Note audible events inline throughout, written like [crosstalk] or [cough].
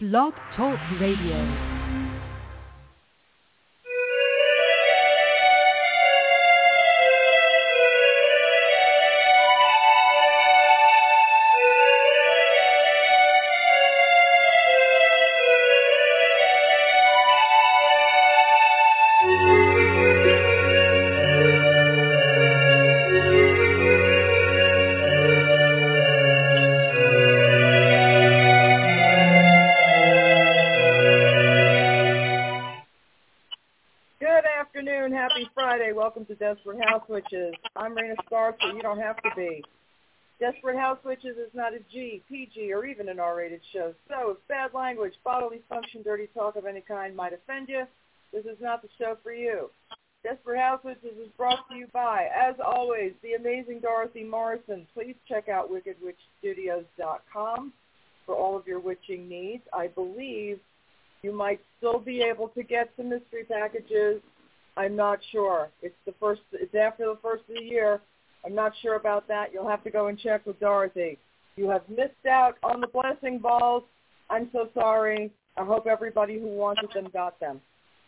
Blog Talk Radio. Witches. I'm Raina Stark, so you don't have to be. Desperate House Witches is not a G, PG, or even an R-rated show. So if bad language, bodily function, dirty talk of any kind might offend you, this is not the show for you. Desperate House Witches is brought to you by, as always, the amazing Dorothy Morrison. Please check out wickedwitchstudios.com for all of your witching needs. I believe you might still be able to get some mystery packages. I'm not sure. It's the first. It's after the first of the year. I'm not sure about that. You'll have to go and check with Dorothy. You have missed out on the blessing balls. I'm so sorry. I hope everybody who wanted them got them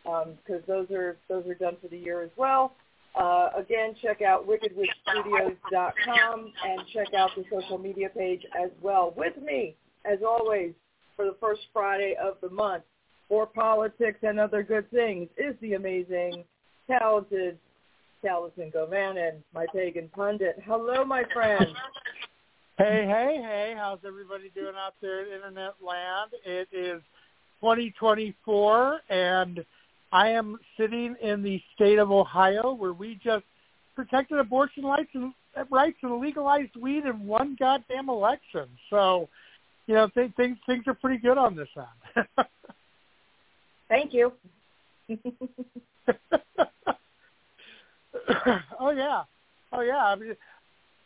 because those are those are done for the year as well. Uh, again, check out wickedwitchstudios.com and check out the social media page as well. With me, as always, for the first Friday of the month for politics and other good things is the amazing, talented Taliesin and my pagan pundit. Hello, my friend. Hey, hey, hey, how's everybody doing out there in internet land? It is 2024 and I am sitting in the state of Ohio where we just protected abortion rights and, rights and legalized weed in one goddamn election. So, you know, th- things things are pretty good on this end. [laughs] Thank you. [laughs] [coughs] oh yeah, oh yeah. I mean,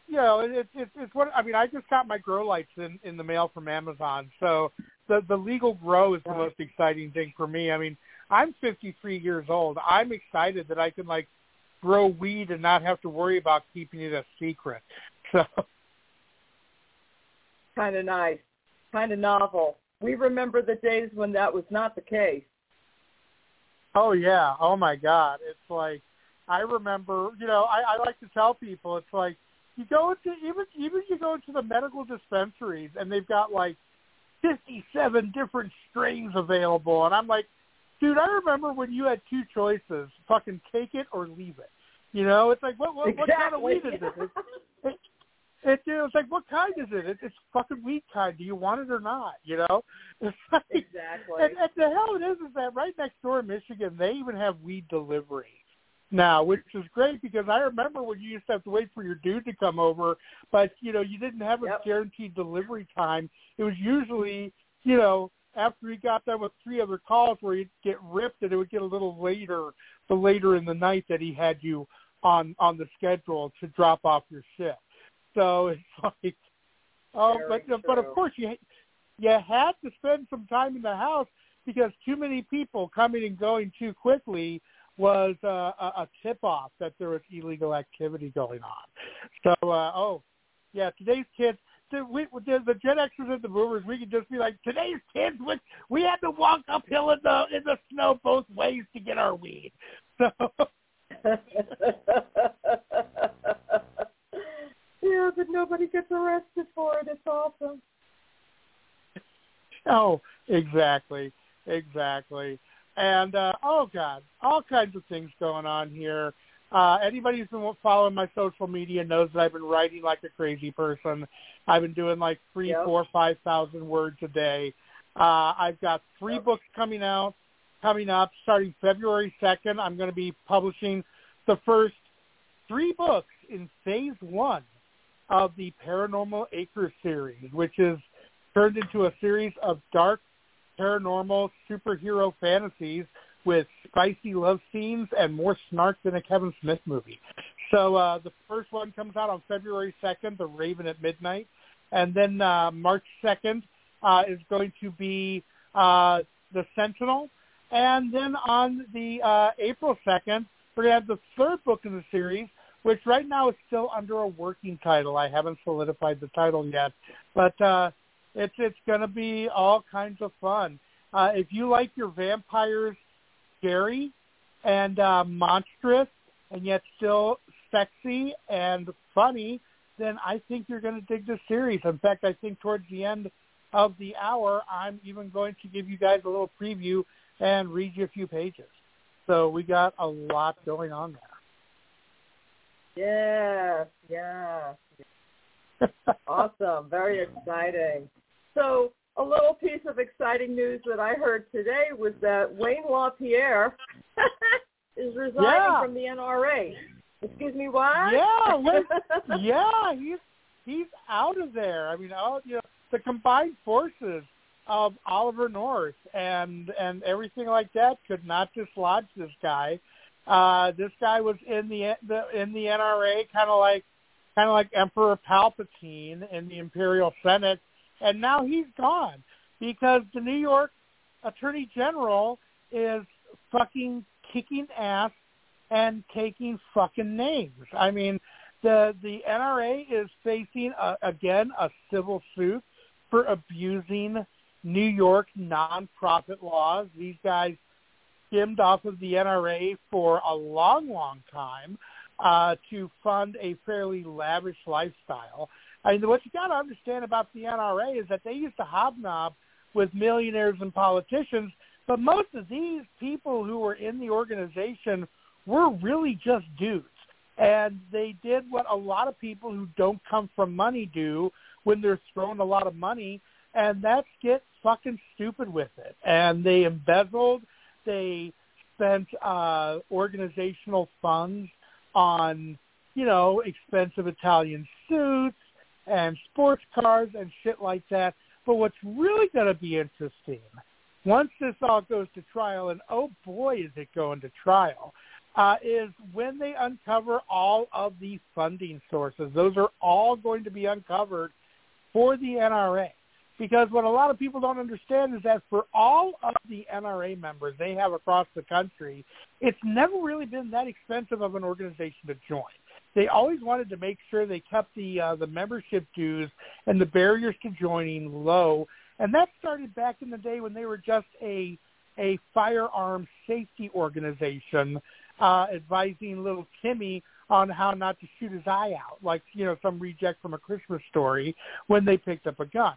you know, it's it's it's what I mean. I just got my grow lights in in the mail from Amazon, so the the legal grow is the most exciting thing for me. I mean, I'm 53 years old. I'm excited that I can like grow weed and not have to worry about keeping it a secret. [laughs] So kind of nice, kind of novel. We remember the days when that was not the case. Oh yeah. Oh my God. It's like I remember. You know, I, I like to tell people it's like you go into even even you go into the medical dispensaries and they've got like fifty seven different strains available, and I'm like, dude, I remember when you had two choices: fucking take it or leave it. You know, it's like what what, exactly. what kind of weed is it? [laughs] It, it, it, you know, it's like what kind is it? it? It's fucking weed kind. Do you want it or not? You know, it's like, exactly. And, and the hell it is is that right next door in Michigan, they even have weed delivery now, which is great because I remember when you used to have to wait for your dude to come over, but you know you didn't have a Yep. guaranteed delivery time. It was usually you know after he got done with three other calls where he'd get ripped and it would get a little later, the later in the night that he had you on on the schedule to drop off your shift. So [laughs] it's like, oh, Very but but of course you you had to spend some time in the house because too many people coming and going too quickly was uh, a, a tip off that there was illegal activity going on. So, uh, oh, yeah, today's kids, the, we, the, the Gen Xers and the Boomers, we could just be like, today's kids, we, we had to walk uphill in the in the snow both ways to get our weed. [laughs] So, [laughs] yeah, but nobody gets arrested for it. It's awesome. [laughs] oh, exactly, exactly. And uh, oh god, all kinds of things going on here. Uh, anybody who's been following my social media knows that I've been writing like a crazy person. I've been doing like three, Yep. four, five thousand words a day. Uh, I've got three Yep. books coming out, coming up starting February second. I'm going to be publishing the first three books in phase one of the Paranormal Acre series, which is turned into a series of dark paranormal superhero fantasies with spicy love scenes and more snark than a Kevin Smith movie. So uh, the first one comes out on February 2nd, The Raven at Midnight. And then uh, March 2nd uh, is going to be uh, The Sentinel. And then on the uh, April 2nd, we're going to have the third book in the series, which right now is still under a working title. I haven't solidified the title yet. But uh, It's it's going to be all kinds of fun. Uh, if you like your vampires scary and uh, monstrous and yet still sexy and funny, then I think you're going to dig this series. In fact, I think towards the end of the hour, I'm even going to give you guys a little preview and read you a few pages. So we got a lot going on there. Yeah, yeah. [laughs] awesome. Very exciting. So a little piece of exciting news that I heard today was that Wayne LaPierre [laughs] is resigning yeah. from the NRA. Excuse me, why? Yeah, [laughs] yeah, he's he's out of there. I mean, all you know, the combined forces of Oliver North and and everything like that could not dislodge this guy. Uh, this guy was in the, the in the NRA, kind of like kind of like Emperor Palpatine in the Imperial Senate, and now he's gone because the New York Attorney General is fucking kicking ass and taking fucking names. I mean, the the NRA is facing a, again a civil suit for abusing New York nonprofit laws. These guys skimmed off of the NRA for a long, long time uh, to fund a fairly lavish lifestyle. I mean, what you got to understand about the NRA is that they used to hobnob with millionaires and politicians, but most of these people who were in the organization were really just dudes. And they did what a lot of people who don't come from money do when they're thrown a lot of money, and that's get fucking stupid with it. And they embezzled, they spent uh, organizational funds on, you know, expensive Italian suits and sports cars and shit like that. But what's really going to be interesting, once this all goes to trial, and oh boy is it going to trial, uh, is when they uncover all of the funding sources. Those are all going to be uncovered for the NRA. Because what a lot of people don't understand is that for all of the NRA members they have across the country, it's never really been that expensive of an organization to join. They always wanted to make sure they kept the uh, the membership dues and the barriers to joining low, and that started back in the day when they were just a a firearm safety organization uh, advising little Timmy on how not to shoot his eye out, like you know some reject from a Christmas story when they picked up a gun.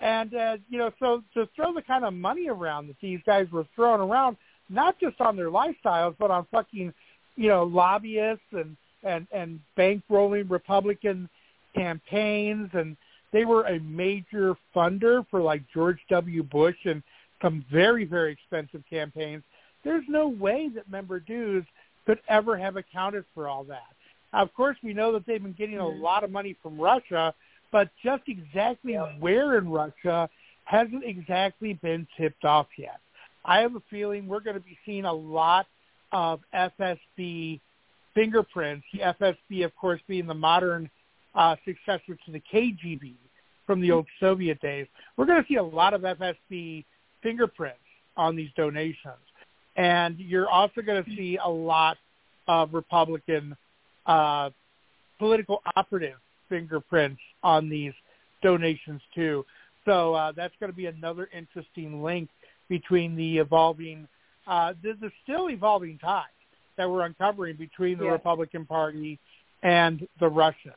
And uh, you know, so to throw the kind of money around that these guys were throwing around, not just on their lifestyles, but on fucking, you know, lobbyists and and and bankrolling Republican campaigns, and they were a major funder for like George W. Bush and some very very expensive campaigns. There's no way that member dues could ever have accounted for all that. Of course, we know that they've been getting a mm-hmm. lot of money from Russia, but just exactly where in Russia hasn't exactly been tipped off yet. I have a feeling we're going to be seeing a lot of FSB fingerprints. The FSB, of course, being the modern uh, successor to the KGB from the old Soviet days. We're going to see a lot of FSB fingerprints on these donations. And you're also going to see a lot of Republican uh, political operative fingerprints on these donations too. So uh, that's going to be another interesting link between the evolving, uh, the, the still evolving ties that we're uncovering between the yeah. Republican Party and the Russians.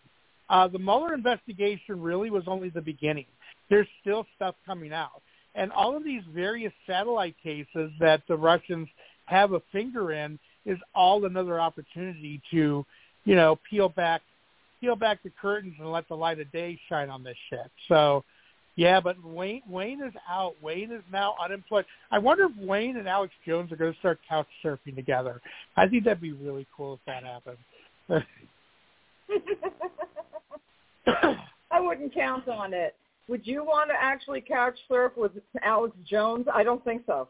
Uh, the Mueller investigation really was only the beginning. There's still stuff coming out. And all of these various satellite cases that the Russians have a finger in is all another opportunity to, you know, peel back peel back the curtains and let the light of day shine on this shit. So yeah, but Wayne Wayne is out. Wayne is now unemployed. I wonder if Wayne and Alex Jones are going to start couch surfing together. I think that'd be really cool if that happened. [laughs] I wouldn't count on it. Would you want to actually couch surf with Alex Jones? I don't think so.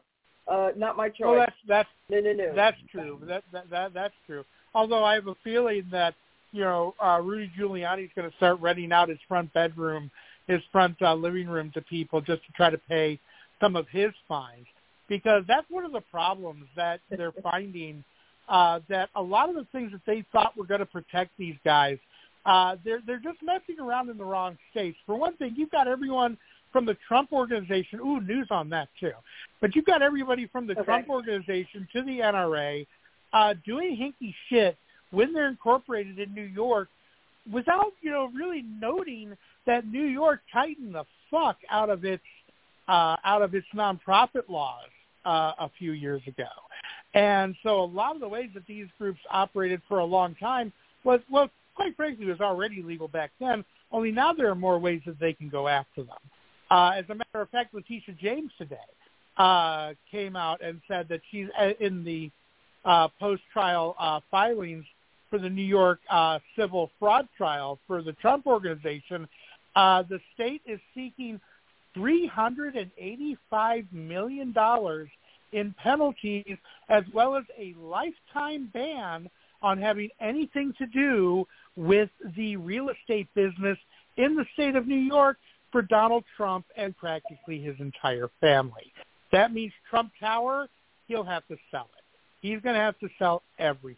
Uh, not my choice. Well, that's that's no, no, no. That's true. That, that that that's true. Although I have a feeling that you know uh, Rudy Giuliani is going to start renting out his front bedroom, his front uh, living room to people just to try to pay some of his fines, because that's one of the problems that they're [laughs] finding. Uh, that a lot of the things that they thought were going to protect these guys uh, they're they're just messing around in the wrong states. For one thing, you've got everyone from the Trump organization. Ooh, news on that too. But you've got everybody from the Okay. Trump organization to the NRA uh, doing hinky shit when they're incorporated in New York without, you know, really noting that New York tightened the fuck out of its uh, out of its nonprofit laws uh, a few years ago. And so a lot of the ways that these groups operated for a long time was, well, quite frankly, was already legal back then, only now there are more ways that they can go after them. Uh, as a matter of fact, Letitia James today uh, came out and said that she's uh, in the uh, post-trial uh, filings for the New York uh, civil fraud trial for the Trump organization. Uh, the state is seeking $385 million in penalties as well as a lifetime ban on having anything to do with the real estate business in the state of New York for Donald Trump and practically his entire family. That means Trump Tower, he'll have to sell it. He's going to have to sell everything.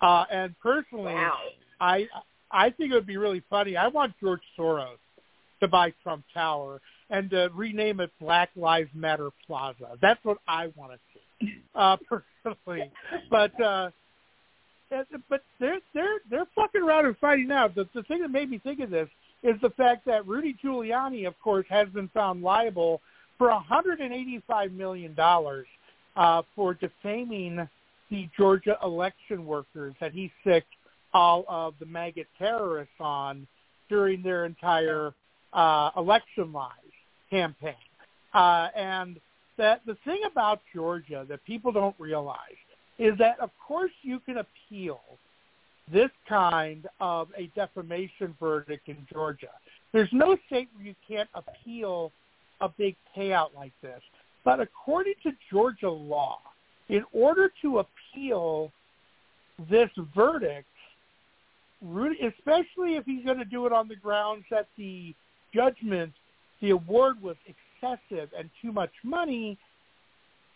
Uh, and personally, Wow. I I think it would be really funny. I want George Soros to buy Trump Tower and to rename it Black Lives Matter Plaza. That's what I want to see, uh, [laughs] personally. But uh, but they're they're they're fucking around and fighting out. The the thing that made me think of this is the fact that Rudy Giuliani, of course, has been found liable for 185 million dollars uh, for defaming the Georgia election workers that he sicked all of the maggot terrorists on during their entire uh, election lies campaign. Uh, and that the thing about Georgia that people don't realize is that, of course, you can appeal this kind of a defamation verdict in Georgia. There's no state where you can't appeal a big payout like this. But according to Georgia law, in order to appeal this verdict, Rudy, especially if he's going to do it on the grounds that the judgment, the award was excessive and too much money,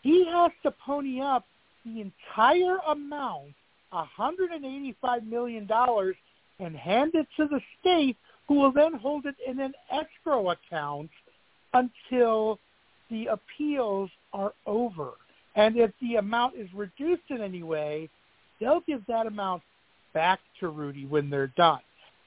he has to pony up the entire amount, $185 million, and hand it to the state, who will then hold it in an escrow account until the appeals are over. And if the amount is reduced in any way, they'll give that amount back to Rudy when they're done.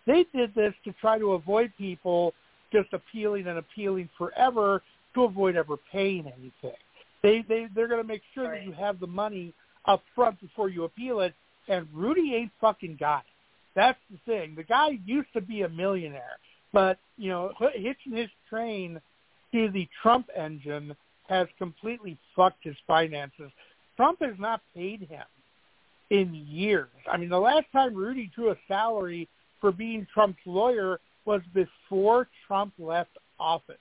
They did this to try to avoid people just appealing and appealing forever to avoid ever paying anything. They they they're going to make sure Right. that you have the money up front before you appeal it. And Rudy ain't fucking got it. That's the thing. The guy used to be a millionaire, but you know, h- hitching his train to the Trump engine has completely fucked his finances. Trump has not paid him in years. I mean, the last time Rudy drew a salary for being Trump's lawyer was before Trump left office.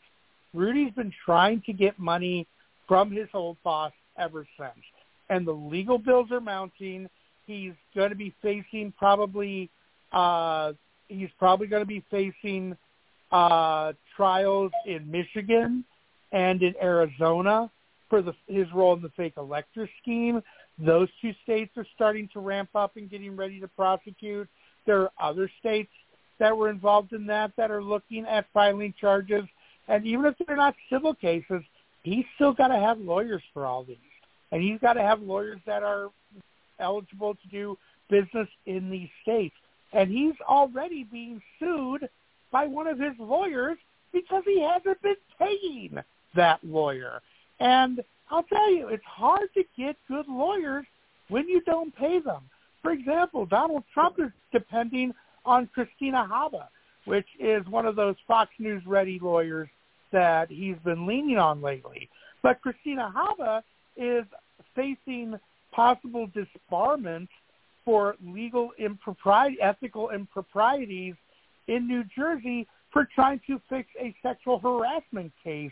Rudy's been trying to get money from his old boss ever since. And the legal bills are mounting. He's going to be facing probably uh he's probably going to be facing uh trials in Michigan and in Arizona for the his role in the fake elector scheme. Those two states are starting to ramp up and getting ready to prosecute. There are other states that were involved in that that are looking at filing charges. And even if they're not civil cases, he's still got to have lawyers for all these. And he's got to have lawyers that are eligible to do business in these states. And he's already being sued by one of his lawyers because he hasn't been paying that lawyer. And I'll tell you, it's hard to get good lawyers when you don't pay them. For example, Donald Trump is depending on Christina Habba, which is one of those Fox News ready lawyers that he's been leaning on lately. But Christina Habba is facing possible disbarment for legal impropriety, ethical improprieties in New Jersey for trying to fix a sexual harassment case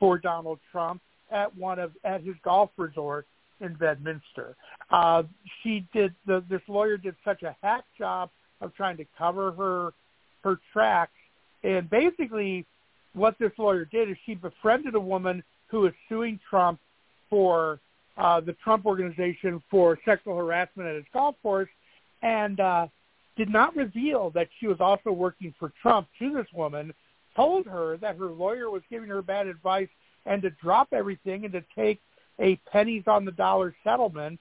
for Donald Trump at one of at his golf resort in Bedminster. Uh, she did the, this lawyer did such a hack job of trying to cover her her tracks, and basically what this lawyer did is she befriended a woman who was suing Trump for uh, the Trump organization for sexual harassment at his golf course, and uh, did not reveal that she was also working for Trump to this woman. told her that her lawyer was giving her bad advice and to drop everything and to take a pennies on the dollar settlement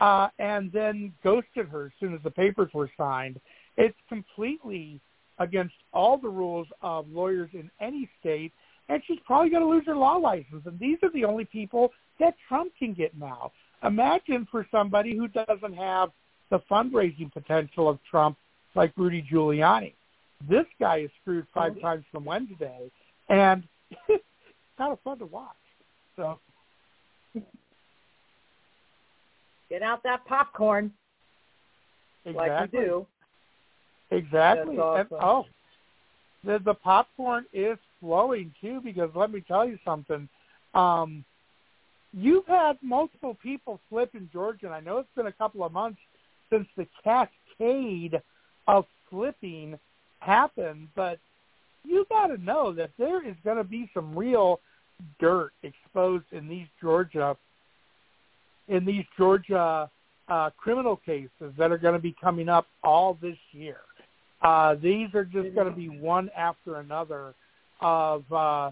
uh, and then ghosted her as soon as the papers were signed. It's completely against all the rules of lawyers in any state, and she's probably going to lose her law license. And these are the only people that Trump can get now. Imagine for somebody who doesn't have the fundraising potential of Trump like Rudy Giuliani. This guy is screwed five times from Wednesday, and [laughs] kind of fun to watch. So get out that popcorn, exactly. like you do. Exactly. Awesome. And, oh, the the popcorn is flowing too because let me tell you something. Um, you've had multiple people flip in Georgia, and I know it's been a couple of months since the cascade of flipping happened, but you got to know that there is going to be some real dirt exposed in these Georgia in these Georgia uh, criminal cases that are going to be coming up all this year. Uh, these are just going to be one after another of uh,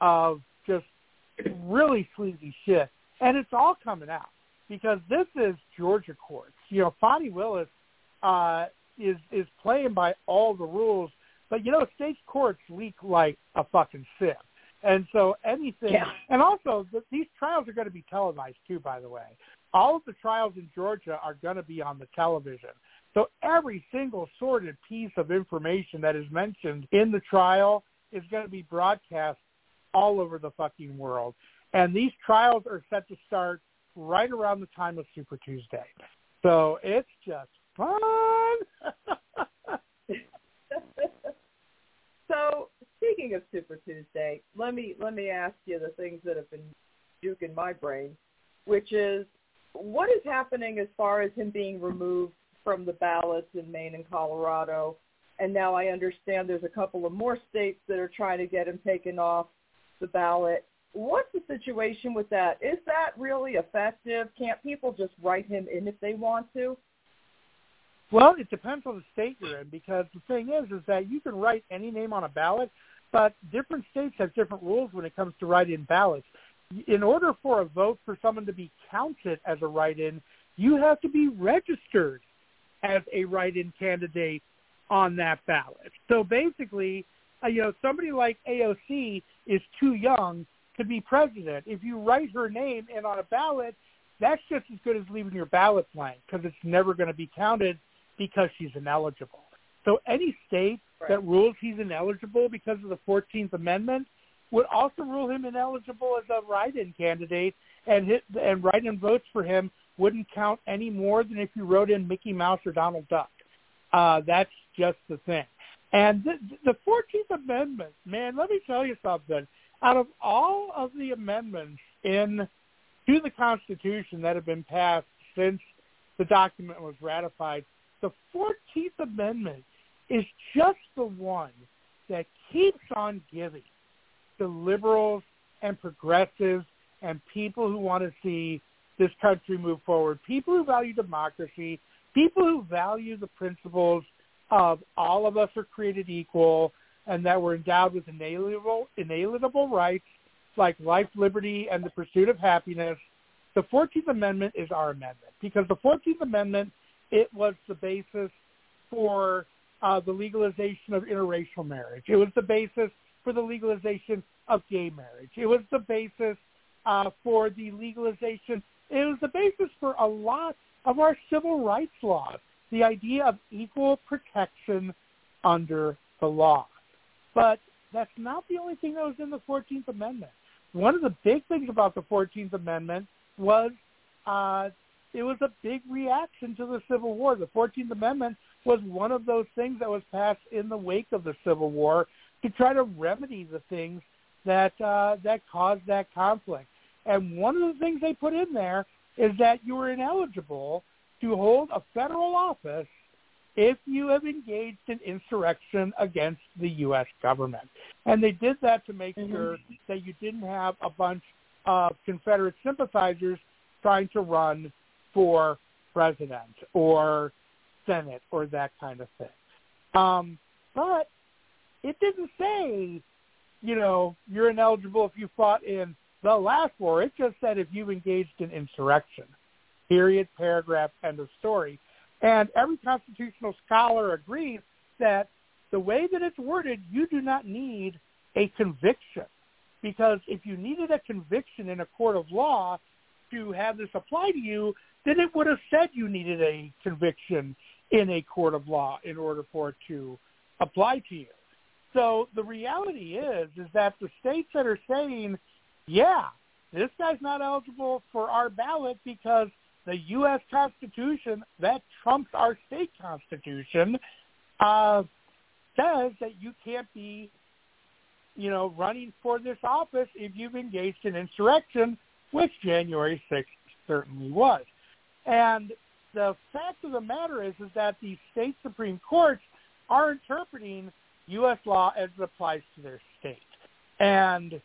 of just really sleazy shit, and it's all coming out because this is Georgia courts. You know, Fani Willis uh, is is playing by all the rules, but you know, state courts leak like a fucking sieve. And so anything, yeah. and also the, these trials are going to be televised too. By the way, all of the trials in Georgia are going to be on the television. So every single sorted piece of information that is mentioned in the trial is going to be broadcast all over the fucking world. And these trials are set to start right around the time of Super Tuesday. So it's just fun. [laughs] [laughs] so speaking of Super Tuesday, let me let me ask you the things that have been juking my brain, which is what is happening as far as him being removed from the ballots in Maine and Colorado. And now I understand there's a couple of more states that are trying to get him taken off the ballot. What's the situation with that? Is that really effective? Can't people just write him in if they want to? Well, it depends on the state you're in because the thing is, is that you can write any name on a ballot, but different states have different rules when it comes to write-in ballots. In order for a vote for someone to be counted as a write-in, you have to be registered as a write-in candidate on that ballot. So basically, uh, you know, somebody like AOC is too young to be president. If you write her name in on a ballot, that's just as good as leaving your ballot blank because it's never going to be counted because she's ineligible. So any state that rules he's ineligible because of the 14th Amendment would also rule him ineligible as a write-in candidate and hit and write-in votes for him wouldn't count any more than if you wrote in Mickey Mouse or Donald Duck. Uh, that's just the thing. And the, the 14th Amendment, man, let me tell you something. Out of all of the amendments in to the Constitution that have been passed since the document was ratified, the 14th Amendment is just the one that keeps on giving to liberals and progressives and people who want to see this country move forward. People who value democracy, people who value the principles of all of us are created equal and that we're endowed with inalienable, inalienable rights like life, liberty, and the pursuit of happiness. The 14th Amendment is our amendment because the 14th Amendment, it was the basis for uh, the legalization of interracial marriage. It was the basis for the legalization of gay marriage. It was the basis uh, for the legalization it was the basis for a lot of our civil rights laws, the idea of equal protection under the law. But that's not the only thing that was in the 14th Amendment. One of the big things about the 14th Amendment was uh, it was a big reaction to the Civil War. The 14th Amendment was one of those things that was passed in the wake of the Civil War to try to remedy the things that uh, that caused that conflict. And one of the things they put in there is that you are ineligible to hold a federal office if you have engaged in insurrection against the U.S. government. And they did that to make mm-hmm. sure that you didn't have a bunch of Confederate sympathizers trying to run for president or Senate or that kind of thing. Um, but it didn't say, you know, you're ineligible if you fought in the last war. It just said if you've engaged in insurrection. Period, paragraph, end of story. And every constitutional scholar agrees that the way that it's worded, you do not need a conviction. Because if you needed a conviction in a court of law to have this apply to you, then it would have said you needed a conviction in a court of law in order for it to apply to you. So the reality is, is that the states that are saying, yeah, this guy's not eligible for our ballot because the U.S. Constitution that trumps our state constitution uh, says that you can't be, you know, running for this office if you've engaged in insurrection, which January 6th certainly was. And the fact of the matter is, is that the state supreme courts are interpreting U.S. law as it applies to their state. And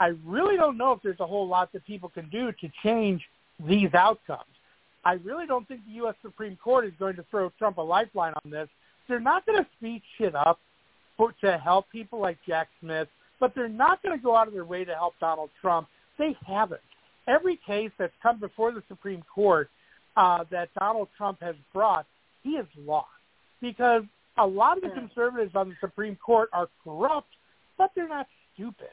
I really don't know if there's a whole lot that people can do to change these outcomes. I really don't think the U.S. Supreme Court is going to throw Trump a lifeline on this. They're not going to speed shit up for, to help people like Jack Smith, but they're not going to go out of their way to help Donald Trump. They haven't. Every case that's come before the Supreme Court uh, that Donald Trump has brought, he has lost because a lot of the conservatives on the Supreme Court are corrupt, but they're not stupid.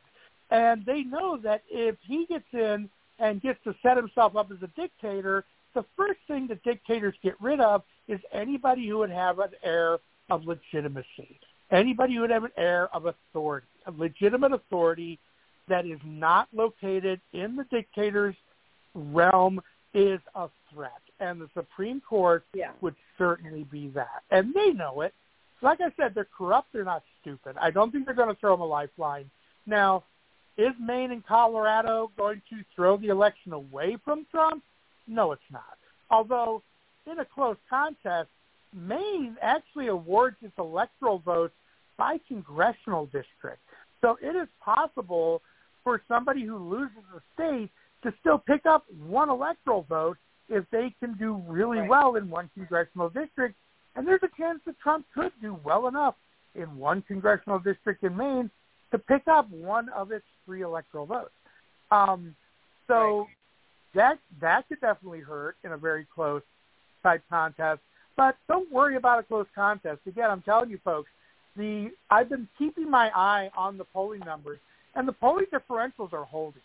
And they know that if he gets in and gets to set himself up as a dictator, the first thing that dictators get rid of is anybody who would have an air of legitimacy, anybody who would have an air of authority, a legitimate authority that is not located in the dictator's realm is a threat. And the Supreme Court yeah. would certainly be that. And they know it. Like I said, they're corrupt. They're not stupid. I don't think they're going to throw them a lifeline. Now, is Maine and Colorado going to throw the election away from Trump? No, it's not. Although, in a close contest, Maine actually awards its electoral votes by congressional district. So it is possible for somebody who loses a state to still pick up one electoral vote if they can do really right. well in one congressional district. And there's a chance that Trump could do well enough in one congressional district in Maine to pick up one of its three electoral votes. Um, so right. that that could definitely hurt in a very close type contest. But don't worry about a close contest. Again, I'm telling you folks, the I've been keeping my eye on the polling numbers, and the polling differentials are holding.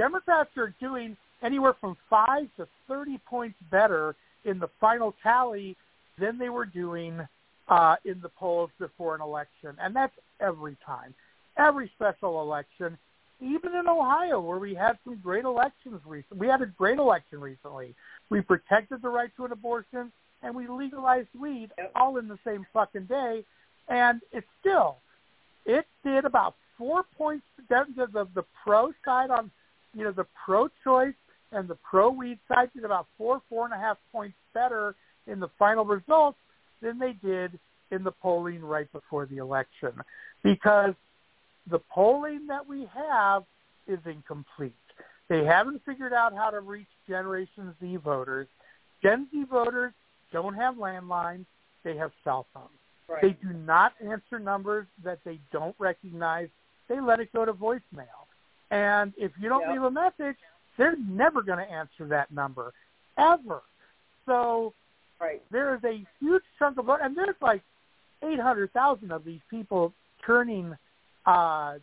Democrats are doing anywhere from five to thirty points better in the final tally than they were doing uh, in the polls before an election, and that's every time every special election, even in Ohio, where we had some great elections recently. We had a great election recently. We protected the right to an abortion, and we legalized weed all in the same fucking day. And it still, it did about four points. The, the, the pro side on, you know, the pro-choice and the pro-weed side did about four, four and a half points better in the final results than they did in the polling right before the election because the polling that we have is incomplete. They haven't figured out how to reach Generation Z voters. Gen Z voters don't have landlines. They have cell phones. Right. They do not answer numbers that they don't recognize. They let it go to voicemail. And if you don't yep. leave a message, they're never going to answer that number, ever. So right. there is a huge chunk of vote, and there's like 800,000 of these people turning – uh,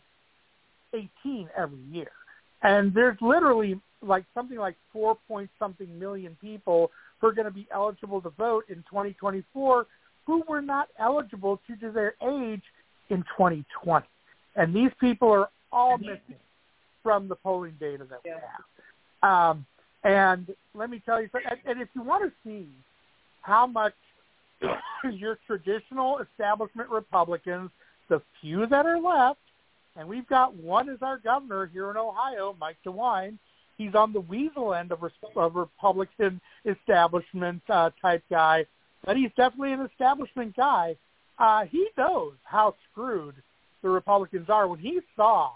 18 every year. And there's literally like something like four point something million people who are going to be eligible to vote in 2024 who were not eligible due to their age in 2020. And these people are all missing from the polling data that we have. Um, and let me tell you, and, and if you want to see how much [coughs] your traditional establishment Republicans the few that are left, and we've got one as our governor here in Ohio, Mike DeWine. He's on the weasel end of, a Republican establishment uh, type guy, but he's definitely an establishment guy. Uh, he knows how screwed the Republicans are. When he saw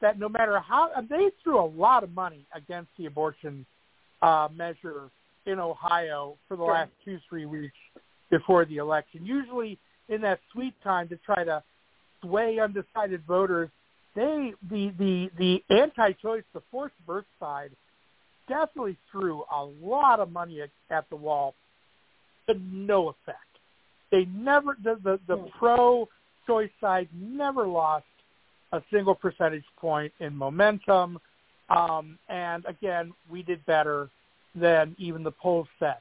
that no matter how they threw a lot of money against the abortion uh, measure in Ohio for the sure. last two three weeks before the election, usually in that sweet time to try to sway undecided voters. They the the the anti-choice, the forced birth side, definitely threw a lot of money at, at the wall to no effect. They never the the, the pro-choice side never lost a single percentage point in momentum. Um, and again, we did better than even the polls said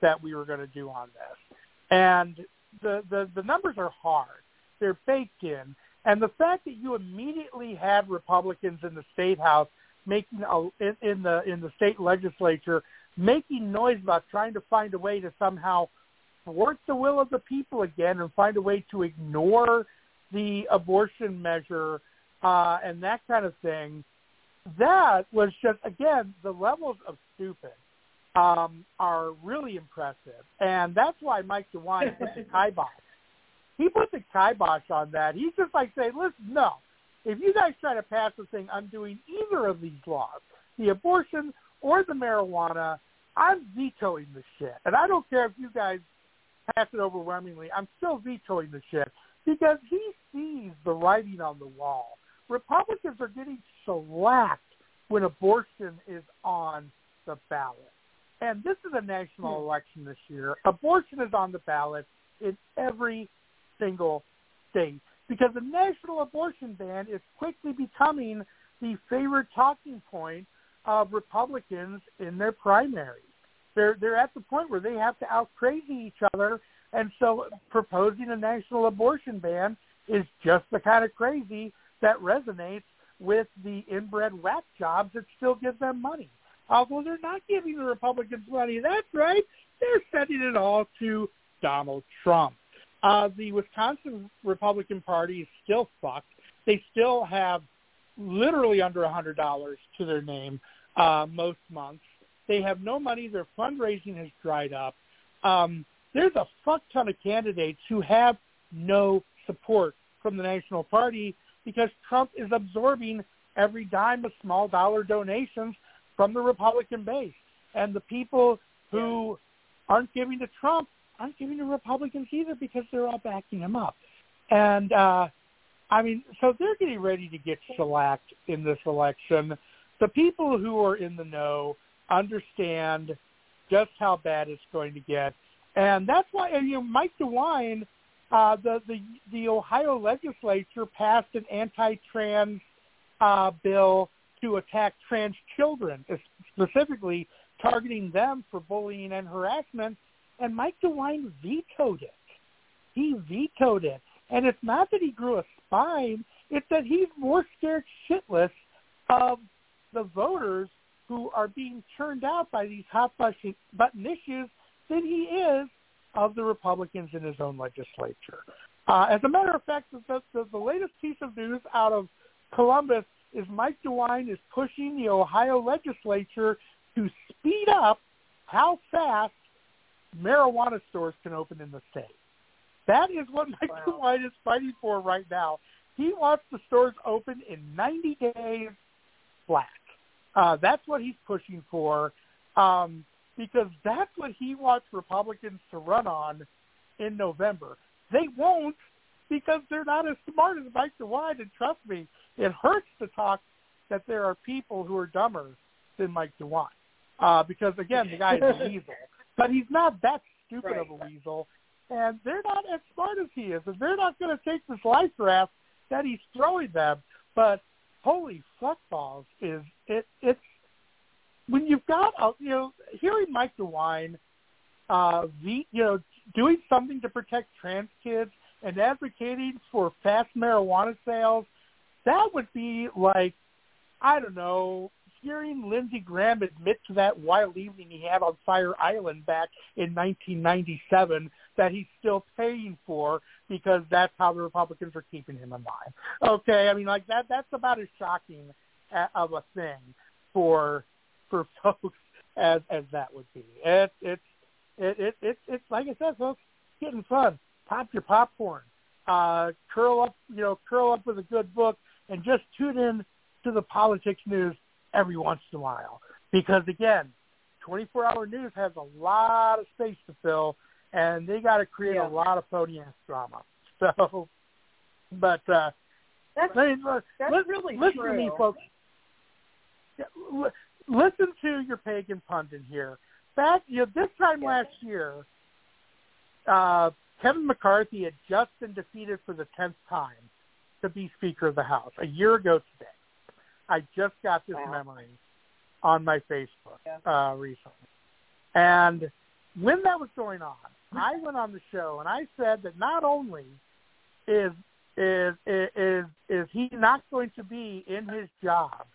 that we were going to do on this. And the, the, the numbers are hard. They're baked in. And the fact that you immediately had Republicans in the state house making a, in, in the in the state legislature making noise about trying to find a way to somehow thwart the will of the people again and find a way to ignore the abortion measure uh, and that kind of thing. That was just again the levels of stupid um, are really impressive, and that's why Mike DeWine put the [laughs] kibosh. He put the kibosh on that. He's just like saying, "Listen, no, if you guys try to pass a thing undoing either of these laws, the abortion or the marijuana, I'm vetoing the shit. And I don't care if you guys pass it overwhelmingly. I'm still vetoing the shit because he sees the writing on the wall. Republicans are getting shellacked when abortion is on the ballot. And this is a national hmm. election this year. Abortion is on the ballot in every single state because the national abortion ban is quickly becoming the favorite talking point of Republicans in their primaries. They're they're at the point where they have to out crazy each other, and so proposing a national abortion ban is just the kind of crazy that resonates with the inbred whack jobs that still give them money. Although they're not giving the Republicans money, that's right. They're sending it all to Donald Trump. Uh, the Wisconsin Republican Party is still fucked. They still have literally under a hundred dollars to their name uh, most months. They have no money. Their fundraising has dried up. Um, there's a fuck ton of candidates who have no support from the National Party because Trump is absorbing every dime of small dollar donations from the Republican base. And the people who aren't giving to Trump aren't giving to Republicans either because they're all backing him up. And uh, I mean, so they're getting ready to get shellacked in this election. The people who are in the know understand just how bad it's going to get, and that's why and, you know Mike DeWine, uh, the the the Ohio legislature passed an anti-trans uh, bill to attack trans children, specifically targeting them for bullying and harassment and Mike DeWine vetoed it. He vetoed it. And it's not that he grew a spine, it's that he's more scared shitless of the voters who are being churned out by these hot button issues than he is of the Republicans in his own legislature. Uh, as a matter of fact, the, the, the latest piece of news out of Columbus is Mike DeWine is pushing the Ohio legislature to speed up how fast marijuana stores can open in the state. That is what Mike wow. DeWine is fighting for right now. He wants the stores open in 90 days flat. Uh, that's what he's pushing for um, because that's what he wants Republicans to run on in November. They won't because they're not as smart as Mike DeWine. And trust me, it hurts to talk that there are people who are dumber than Mike DeWine. Uh, because again, the guy is a [laughs] weasel. But he's not that stupid right. of a weasel, and they're not as smart as he is, and they're not going to take this life raft that he's throwing them. But holy fuckballs is it? It's when you've got a, you know hearing Mike DeWine, uh, the, you know, doing something to protect trans kids and advocating for fast marijuana sales, that would be like I don't know, hearing Lindsey Graham admit to that wild evening he had on Fire Island back in 1997 that he's still paying for because that's how the Republicans are keeping him in line. Okay, I mean like that that's about as shocking of a thing for [laughs] for folks as as that would be. It, it's it, it, it, it's like I said, folks, getting fun. Pop your popcorn, uh, curl up, you know, curl up with a good book, and just tune in to the politics news every once in a while. Because again, 24-hour news has a lot of space to fill, and they got to create yeah. a lot of podium drama. [laughs] So, But uh, that's, that's li- really listen true. to me, folks. Listen to your pagan pundit here. Back, you know, this time last year, uh, Kevin McCarthy had just been defeated for the tenth time to be Speaker of the House a year ago today. I just got this wow. memory on my Facebook yeah. uh, recently, and when that was going on, I went on the show and I said that not only is is is is he not going to be in his job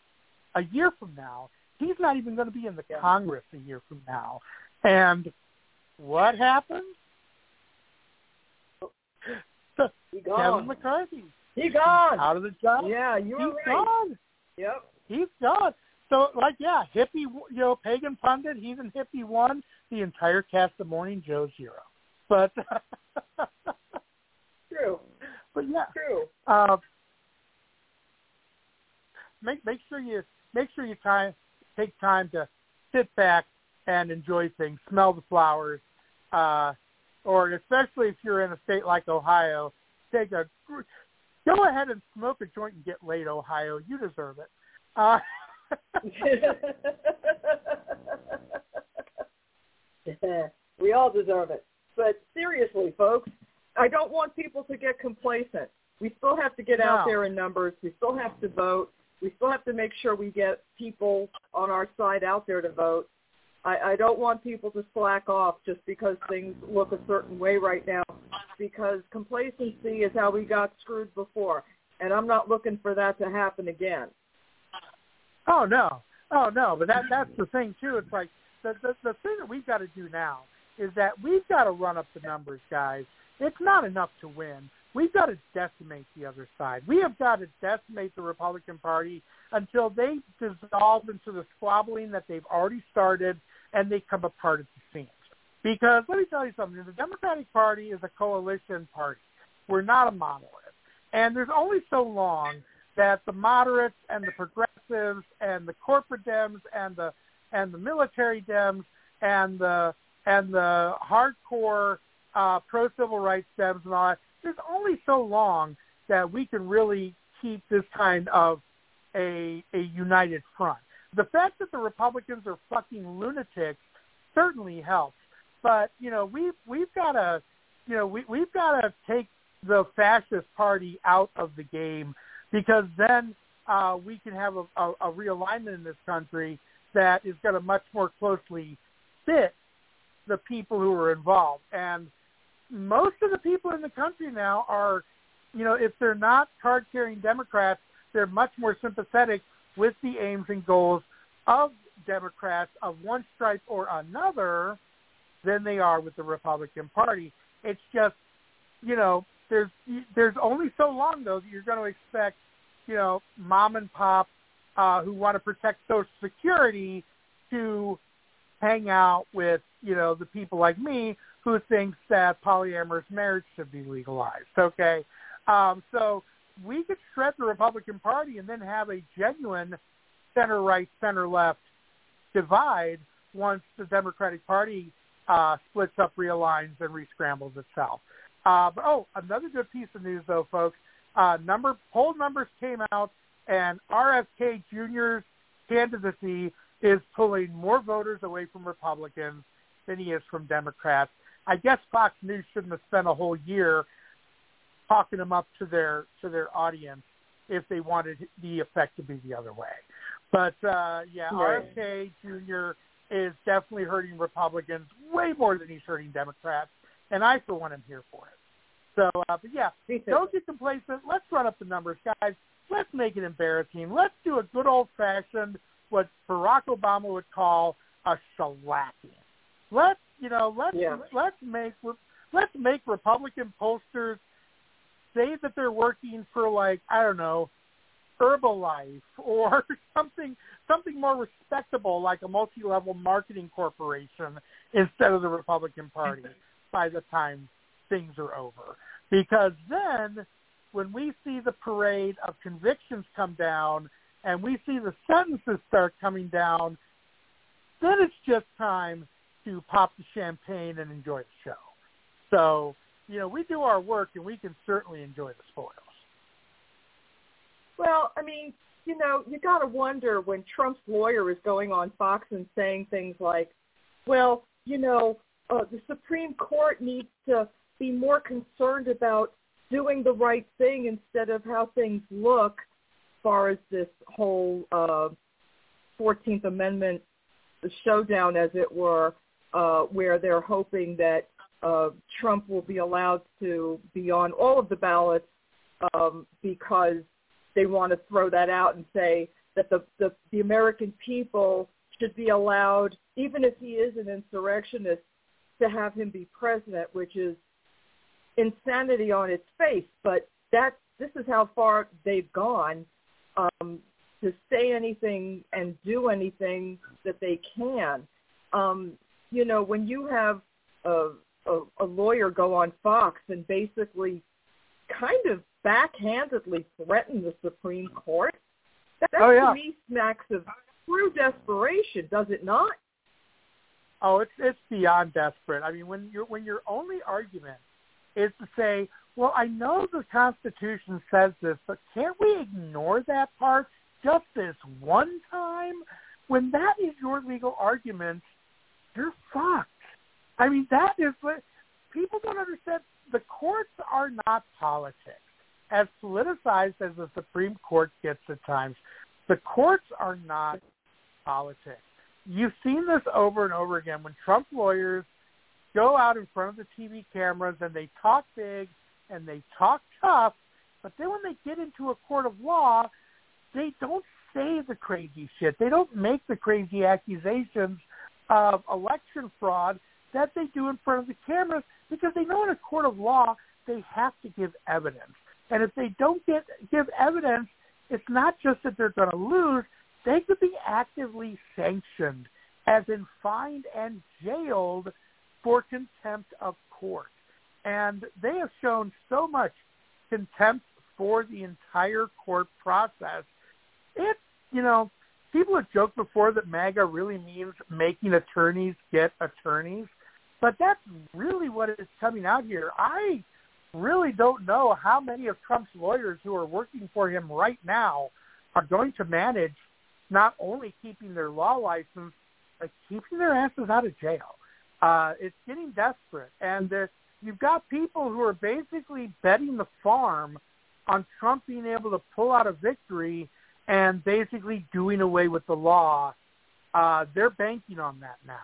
a year from now, he's not even going to be in the. Congress a year from now. And what happened? He gone. Kevin McCarthy. He gone. Out of the job. Yeah, you He's were right. gone. Yep. He's gone. So, like, yeah, hippie, you know, pagan pundit, he's in hippie one. The entire cast of Morning Joe zero. But [laughs] true. But yeah, true. Uh, make make sure you make sure you time take time to sit back and enjoy things, smell the flowers, uh, or especially if you're in a state like Ohio, take a go ahead and smoke a joint and get laid, Ohio. You deserve it. Uh, [laughs] we all deserve it. But seriously, folks, I don't want people to get complacent. We still have to get no. out there in numbers. We still have to vote. We still have to make sure we get people on our side out there to vote. I, I don't want people to slack off just because things look a certain way right now because complacency is how we got screwed before. And I'm not looking for that to happen again. Oh no. Oh no, but that that's the thing too. It's like the the, the thing that we've got to do now is that we've got to run up the numbers, guys. It's not enough to win. We've got to decimate the other side. We have got to decimate the Republican Party until they dissolve into the squabbling that they've already started and they come apart at the seams. Because let me tell you something, the Democratic Party is a coalition party. We're not a monolith. And there's only so long that the moderates and the progressives and the corporate Dems and the and the military Dems and the and the hardcore uh, pro civil rights Dems and all that, there's only so long that we can really keep this kind of a a united front. The fact that the Republicans are fucking lunatics certainly helps, but you know we've we've got to you know we we've got to take the fascist party out of the game because then uh, we can have a, a, a realignment in this country that is going to much more closely fit the people who are involved. And most of the people in the country now are, you know, if they're not card-carrying Democrats, they're much more sympathetic with the aims and goals of Democrats of one stripe or another than they are with the Republican Party. It's just, you know, there's there's only so long though that you're going to expect, you know, mom and pop uh, who want to protect Social Security to hang out with, you know, the people like me who thinks that polyamorous marriage should be legalized. Okay, um, so we could shred the Republican Party and then have a genuine center right, center left divide once the Democratic Party uh, splits up, realigns, and rescrambles itself. Uh, but oh, another good piece of news though, folks. Uh, number poll numbers came out, and RFK Jr.'s candidacy is pulling more voters away from Republicans than he is from Democrats. I guess Fox News shouldn't have spent a whole year talking them up to their to their audience if they wanted the effect to be the other way. But uh, yeah, right. RFK Jr. is definitely hurting Republicans way more than he's hurting Democrats, and I for one am here for it. So, uh, but yeah, don't get complacent. Let's run up the numbers, guys. Let's make it embarrassing. Let's do a good old fashioned what Barack Obama would call a shellacking. Let's you know let's yeah. let's make let's make Republican pollsters say that they're working for like I don't know Herbalife or [laughs] something something more respectable like a multi-level marketing corporation instead of the Republican Party by the time things are over. Because then when we see the parade of convictions come down and we see the sentences start coming down, then it's just time to pop the champagne and enjoy the show. So, you know, we do our work and we can certainly enjoy the spoils. Well, I mean, you know, you got to wonder when Trump's lawyer is going on Fox and saying things like, well, you know, uh, the Supreme Court needs to be more concerned about doing the right thing instead of how things look far as this whole uh, 14th Amendment showdown, as it were, uh, where they're hoping that uh, Trump will be allowed to be on all of the ballots um, because they want to throw that out and say that the, the, the American people should be allowed, even if he is an insurrectionist, to have him be president, which is insanity on its face. But that this is how far they've gone um, to say anything and do anything that they can. Um, you know, when you have a, a, a lawyer go on Fox and basically kind of backhandedly threaten the Supreme Court, that, that oh, yeah. to me smacks of true desperation, does it not? Oh, it's it's beyond desperate. I mean, when your when your only argument is to say, well, I know the Constitution says this, but can't we ignore that part just this one time? When that is your legal argument, you're fucked. I mean, that is what people don't understand. The courts are not politics. As politicized as the Supreme Court gets at times, the courts are not politics you've seen this over and over again when Trump lawyers go out in front of the TV cameras and they talk big and they talk tough, but then when they get into a court of law, they don't say the crazy shit. They don't make the crazy accusations of election fraud that they do in front of the cameras because they know in a court of law they have to give evidence. And if they don't get give evidence, it's not just that they're going to lose, they could be actively sanctioned, as in fined and jailed for contempt of court. And they have shown so much contempt for the entire court process. It, you know, people have joked before that MAGA really means making attorneys get attorneys, but that's really what is coming out here. I really don't know how many of Trump's lawyers who are working for him right now are going to manage not only keeping their law license, but keeping their asses out of jail. Uh, it's getting desperate, and there, you've got people who are basically betting the farm on Trump being able to pull out a victory and basically doing away with the law. Uh, they're banking on that now.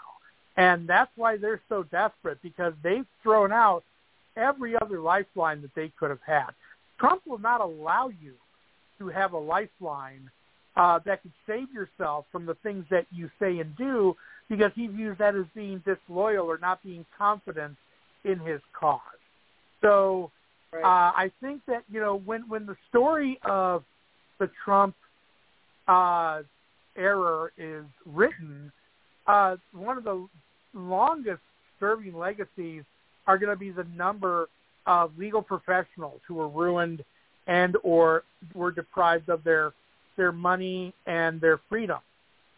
And that's why they're so desperate because they've thrown out every other lifeline that they could have had. Trump will not allow you to have a lifeline uh, that could save yourself from the things that you say and do because he views that as being disloyal or not being confident in his cause. So right. uh, I think that, you know, when, when the story of the Trump uh, error is written, uh, one of the longest serving legacies are going to be the number of legal professionals who were ruined and or were deprived of their their money and their freedom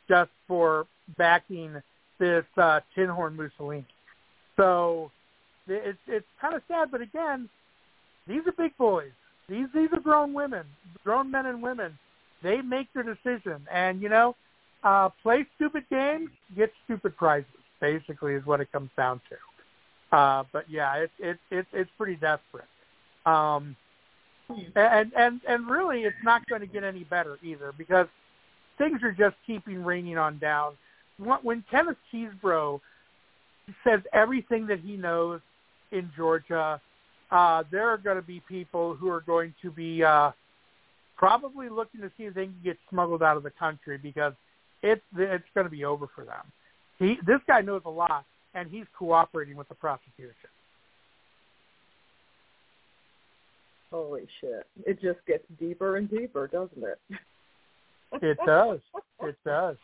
just for backing this uh, horn Mussolini. So it's it's kind of sad, but again, these are big boys. These these are grown women, grown men and women. They make their decision, and you know, uh, play stupid games, get stupid prizes. Basically, is what it comes down to. Uh, but yeah, it's it's it's it's pretty desperate. Um, and and and really, it's not going to get any better either because things are just keeping raining on down. When Kenneth Chesebro says everything that he knows in Georgia, uh, there are going to be people who are going to be uh, probably looking to see if they can get smuggled out of the country because it's it's going to be over for them. He this guy knows a lot, and he's cooperating with the prosecution. Holy shit. It just gets deeper and deeper, doesn't it? [laughs] it does. It does.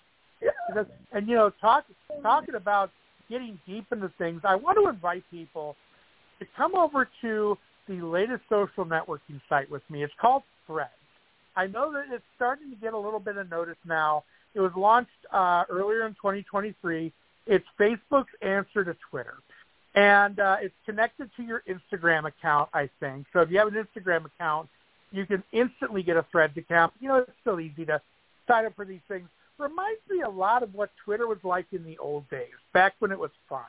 And you know, talk, talking about getting deep into things, I want to invite people to come over to the latest social networking site with me. It's called Threads. I know that it's starting to get a little bit of notice now. It was launched uh, earlier in 2023. It's Facebook's answer to Twitter and uh, it's connected to your Instagram account, I think. So if you have an Instagram account, You can instantly get a threads account. You know, it's still easy to sign up for these things. Reminds me a lot of what Twitter was like in the old days, back when it was fun.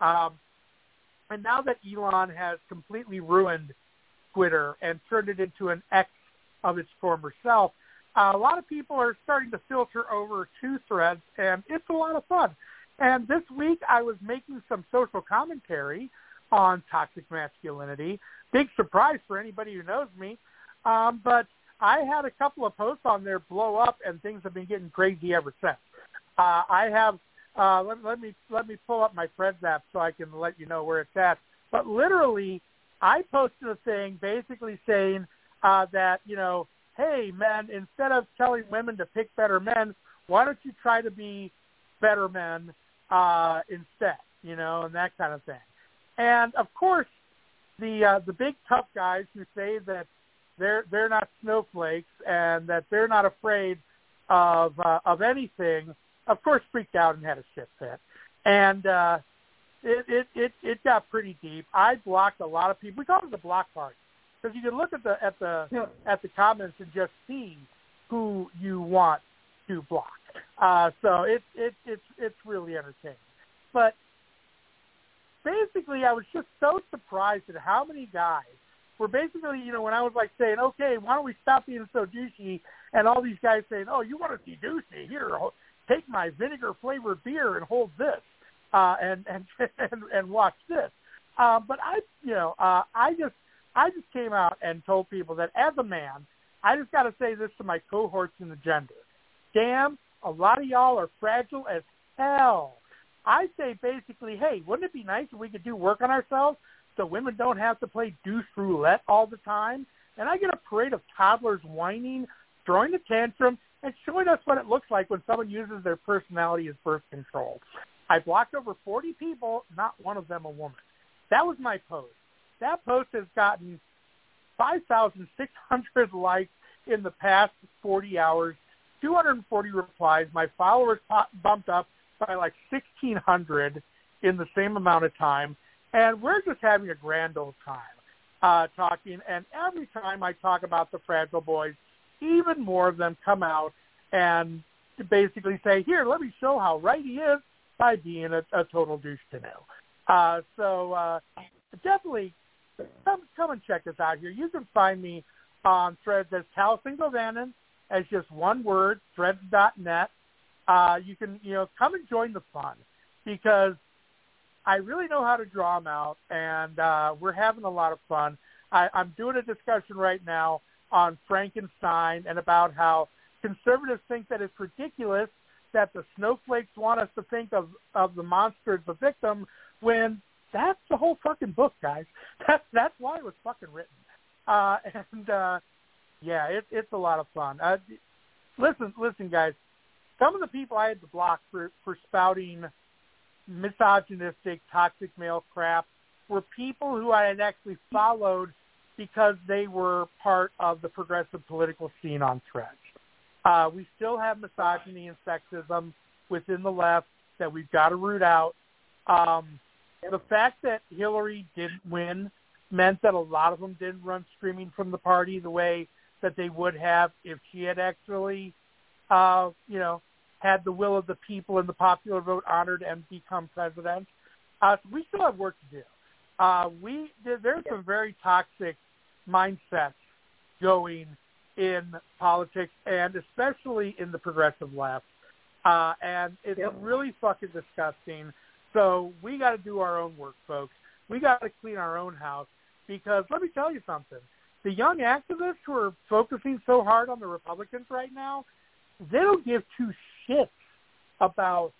Um, and now that Elon has completely ruined Twitter and turned it into an X of its former self, uh, a lot of people are starting to filter over to threads, and it's a lot of fun. And this week I was making some social commentary on toxic masculinity. Big surprise for anybody who knows me. Um, but I had a couple of posts on there blow up, and things have been getting crazy ever since. Uh, I have uh, let, let me let me pull up my Threads app so I can let you know where it's at. But literally, I posted a thing basically saying uh, that you know, hey men, instead of telling women to pick better men, why don't you try to be better men uh, instead? You know, and that kind of thing. And of course, the uh, the big tough guys who say that they're they're not snowflakes and that they're not afraid of uh, of anything, of course, freaked out and had a shit fit, and uh, it, it it it got pretty deep. I blocked a lot of people. We call it the block party because you can look at the at the yeah. at the comments and just see who you want to block. Uh, so it's it, it's it's really entertaining. But basically, I was just so surprised at how many guys were basically, you know, when I was like saying, okay, why don't we stop being so douchey, and all these guys saying, oh, you want to see douchey? Here, take my vinegar flavored beer and hold this, uh, and and [laughs] and, and watch this. Uh, but I, you know, uh, I just I just came out and told people that as a man, I just got to say this to my cohorts in the gender. Damn, a lot of y'all are fragile as hell. I say basically, hey, wouldn't it be nice if we could do work on ourselves so women don't have to play douche roulette all the time. And I get a parade of toddlers whining, throwing a tantrum, and showing us what it looks like when someone uses their personality as birth control. I blocked over 40 people, not one of them a woman. That was my post. That post has gotten 5,600 [laughs] likes in the past 40 hours, 240 replies. My followers bumped up by like 1,600 in the same amount of time and we're just having a grand old time uh, talking. And every time I talk about the Fragile Boys, even more of them come out and basically say, "Here, let me show how right he is by being a, a total douche to know." Uh, so uh, definitely come come and check us out here. You can find me on Threads as Cal as just one word, threads.net. Uh, you can you know come and join the fun because I really know how to draw them out, and uh, we're having a lot of fun. I, I'm doing a discussion right now on Frankenstein and about how conservatives think that it's ridiculous that the snowflakes want us to think of of the monster as the victim when that's the whole fucking book, guys. [laughs] That's that's why it was fucking written. Uh, [laughs] and uh, yeah, it, it's a lot of fun. Uh, listen, listen, guys. Some of the people I had to block for for spouting misogynistic, toxic male crap were people who I had actually followed because they were part of the progressive political scene on Threads. Uh, we still have misogyny and sexism within the left that we've got to root out. Um, the fact that Hillary didn't win meant that a lot of them didn't run screaming from the party the way that they would have if she had actually, uh, you know, had the will of the people and the popular vote honored and become president. Uh, so we still have work to do. Uh, we there's some very toxic mindsets going in politics and especially in the progressive left, uh, and it's yep. really fucking disgusting. So we got to do our own work, folks. We got to clean our own house because let me tell you something. The young activists who are focusing so hard on the Republicans right now, they don't give two shits about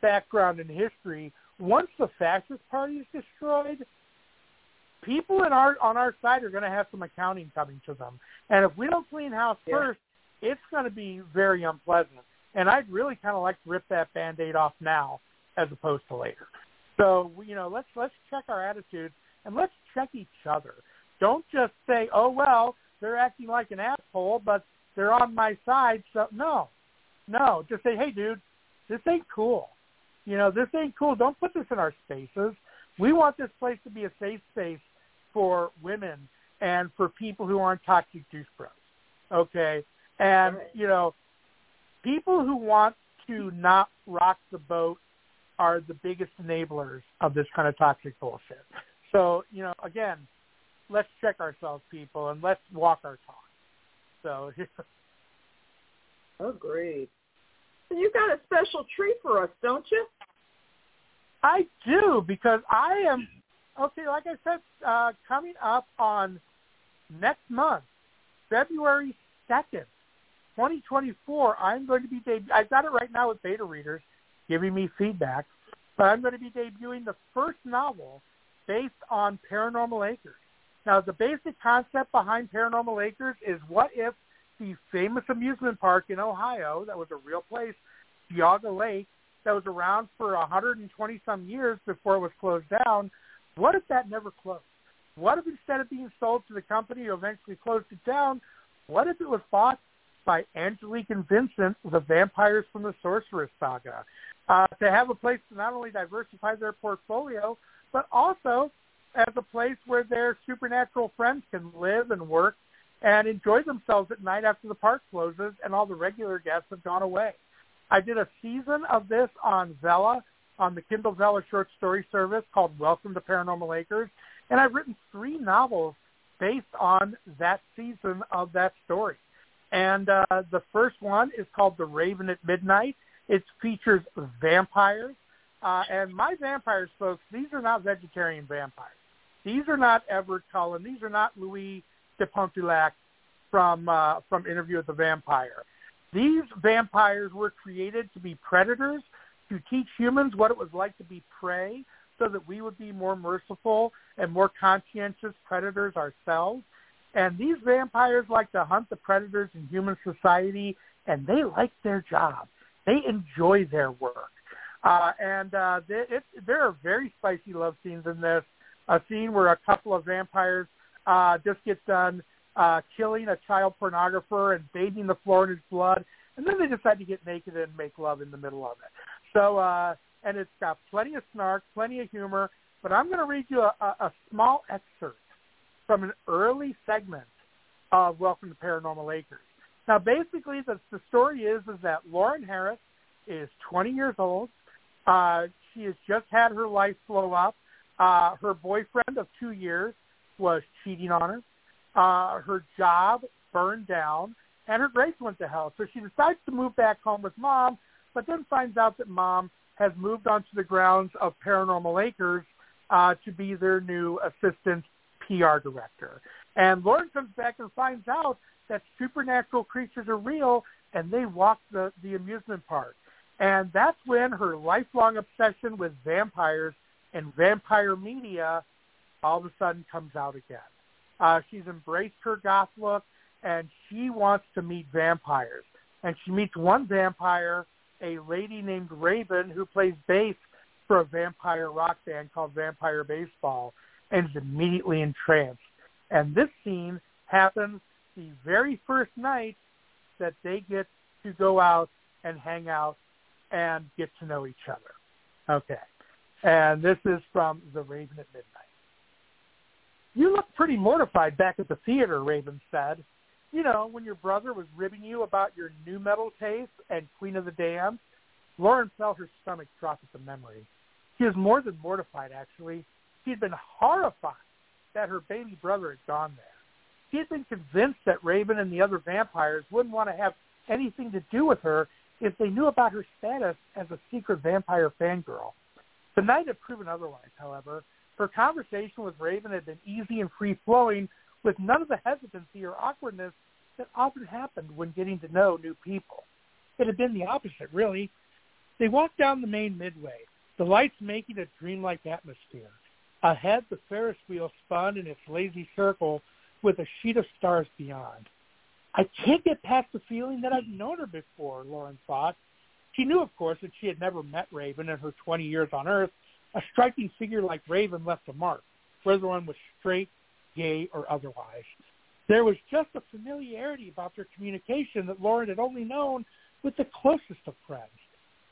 background and history. Once the fascist party is destroyed, people in our on our side are going to have some accounting coming to them. And if we don't clean house yeah. first, it's going to be very unpleasant. And I'd really kind of like to rip that band-aid off now as opposed to later. So you know, let's let's check our attitudes and let's check each other. Don't just say, "Oh well, they're acting like an asshole, but they're on my side." So no, no, just say, hey, dude, this ain't cool. You know, this ain't cool. Don't put this in our spaces. We want this place to be a safe space for women and for people who aren't toxic juice bros. Okay, and Right. you know, people who want to not rock the boat are the biggest enablers of this kind of toxic bullshit. So you know, again, let's check ourselves, people, and let's walk our talk. So [laughs] Agreed. You got a special treat for us, don't you? I do because I am okay. Like I said, uh, coming up on next month, February second, twenty twenty four. I'm going to be. Deb- I've got it right now with beta readers giving me feedback, but I'm going to be debuting the first novel based on Paranormal Acres. Now, the basic concept behind Paranormal Acres is what if the famous amusement park in Ohio, that was a real place, Geauga Lake, that was around for 120 some years before it was closed down. What if that never closed? What if instead of being sold to the company who eventually closed it down, what if it was bought by Angelique and Vincent, the vampires from the Sorceress Saga, uh, to have a place to not only diversify their portfolio, but also as a place where their supernatural friends can live and work and enjoy themselves at night after the park closes and all the regular guests have gone away. I did a season of this on Vella, on the Kindle Vella short story service called Welcome to Paranormal Acres, and I've written three novels based on that season of that story. And uh, the first one is called The Raven at Midnight. It features vampires. Uh, and my vampires, folks, these are not vegetarian vampires. These are not Edward Cullen. These are not Louis de Pontefract from uh, from Interview with the Vampire. These vampires were created to be predators, to teach humans what it was like to be prey, so that we would be more merciful and more conscientious predators ourselves. And these vampires like to hunt the predators in human society, and they like their job. They enjoy their work. Uh, and uh, they, it, there are very spicy love scenes in this. A scene where a couple of vampires uh, just get done uh, killing a child pornographer and bathing the floor in his blood, and then they decide to get naked and make love in the middle of it. So, uh, and it's got plenty of snark, plenty of humor. But I'm going to read you a, a, a small excerpt from an early segment of Welcome to Paranormal Acres. Now, basically, the, the story is is that Lauren Harris is 20 years old. Uh, she has just had her life blow up. Uh, her boyfriend of two years was cheating on her. Uh, her job burned down, and her grades went to hell. So she decides to move back home with mom, but then finds out that mom has moved onto the grounds of Paranormal Acres uh, to be their new assistant PR director. And Lauren comes back and finds out that supernatural creatures are real, and they walk the, the amusement park. And that's when her lifelong obsession with vampires and vampire media all of a sudden comes out again. Uh, she's embraced her goth look, and she wants to meet vampires. And she meets one vampire, a lady named Raven, who plays bass for a vampire rock band called Vampire Baseball, and is immediately entranced. And this scene happens the very first night that they get to go out and hang out and get to know each other. Okay. And this is from The Raven at Midnight. You look pretty mortified back at the theater, Raven said. You know, when your brother was ribbing you about your new metal taste and Queen of the Damned. Lauren felt her stomach drop at the memory. She was more than mortified, actually. She had been horrified that her baby brother had gone there. She had been convinced that Raven and the other vampires wouldn't want to have anything to do with her if they knew about her status as a secret vampire fangirl. The night had proven otherwise, however. Her conversation with Raven had been easy and free-flowing with none of the hesitancy or awkwardness that often happened when getting to know new people. It had been the opposite, really. They walked down the main midway, the lights making a dreamlike atmosphere. Ahead, the Ferris wheel spun in its lazy circle with a sheet of stars beyond. I can't get past the feeling that I've known her before, Lauren thought. She knew, of course, that she had never met Raven in her 20 years on Earth. A striking figure like Raven left a mark, whether one was straight, gay, or otherwise. There was just a familiarity about their communication that Lauren had only known with the closest of friends.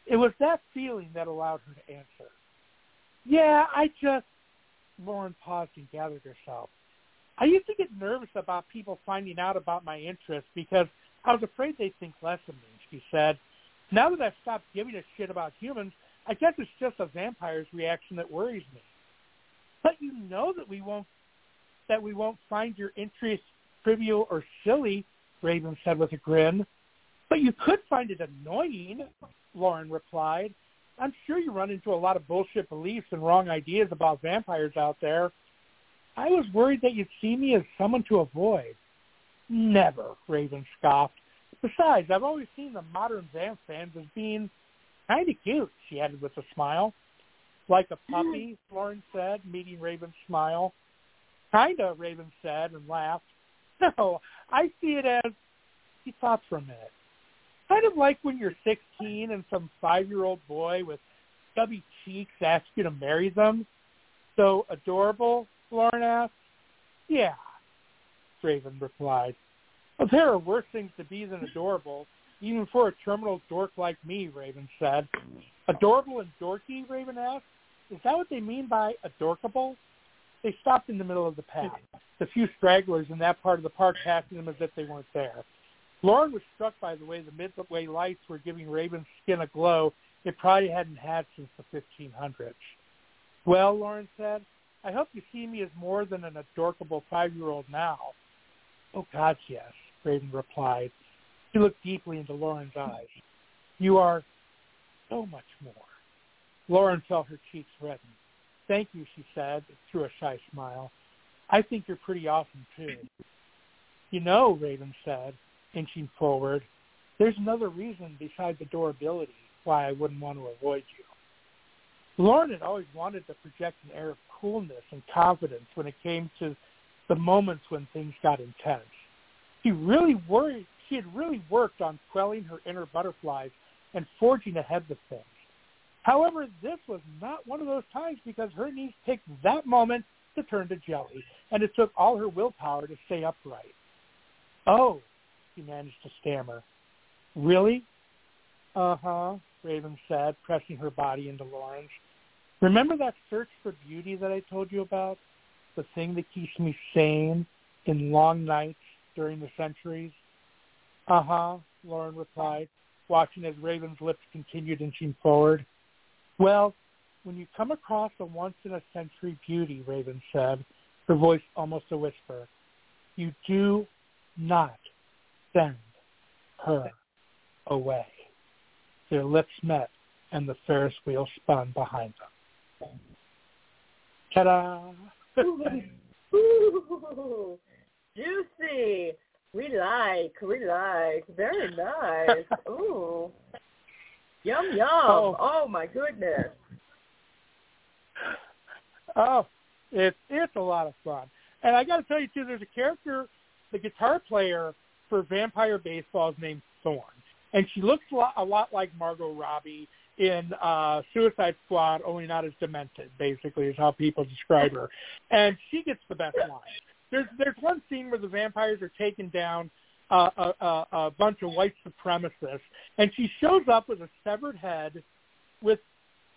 It was that feeling that allowed her to answer. Yeah, I just, Lauren paused and gathered herself. I used to get nervous about people finding out about my interests because I was afraid they'd think less of me, she said. Now that I've stopped giving a shit about humans, I guess it's just a vampire's reaction that worries me. But you know that we won't that we won't find your interest trivial or silly, Raven said with a grin. But you could find it annoying, Lauren replied. I'm sure you run into a lot of bullshit beliefs and wrong ideas about vampires out there. I was worried that you'd see me as someone to avoid. Never, Raven scoffed. Besides, I've always seen the modern vamp fans as being kind of cute, she added with a smile. Like a hmm. puppy, Lauren said, meeting Raven's smile. Kinda, Raven said and laughed. [laughs] No, I see it as, he thought for a minute, kind of like when you're 16 and some five-year-old boy with stubby cheeks asks you to marry them. So adorable, Lauren asked. Yeah, Raven replied. Well, there are worse things to be than adorable, even for a terminal dork like me, Raven said. Adorable and dorky, Raven asked. Is that what they mean by adorkable? They stopped in the middle of the path, the few stragglers in that part of the park passing them as if they weren't there. Lauren was struck by the way the midway lights were giving Raven's skin a glow it probably hadn't had since the 1500s. Well, Lauren said, I hope you see me as more than an adorkable five-year-old now. Oh, God, yes, Raven replied. He looked deeply into Lauren's eyes. You are so much more. Lauren felt her cheeks redden. Thank you, she said, through a shy smile. I think you're pretty awesome, too. You know, Raven said, inching forward, there's another reason besides adorability why I wouldn't want to avoid you. Lauren had always wanted to project an air of coolness and confidence when it came to the moments when things got intense. She really worried she had really worked on quelling her inner butterflies and forging ahead with things. However, this was not one of those times because her niece picked that moment to turn to jelly, and it took all her willpower to stay upright. Oh, she managed to stammer. Really? Uh-huh, Raven said, pressing her body into Lauren's. Remember that search for beauty that I told you about? The thing that keeps me sane in long nights during the centuries? Uh-huh, Lauren replied, watching as Raven's lips continued inching forward. Well, when you come across a once-in-a-century beauty, Raven said, her voice almost a whisper, you do not send her away. Their lips met, and the Ferris wheel spun behind them. Ta-da! Ooh, juicy. We like, we like. Very nice. [laughs] Ooh. Yum yum. Oh. oh my goodness. Oh, it's it's a lot of fun. And I got to tell you too, there's a character, the guitar player for Vampire Baseball is named Thorn, and she looks a lot, a lot like Margot Robbie in uh Suicide Squad, only not as demented. Basically, is how people describe her, and she gets the best [laughs] line. There's there's one scene where the vampires are taken down uh, a, a, a bunch of white supremacists, and she shows up with a severed head, with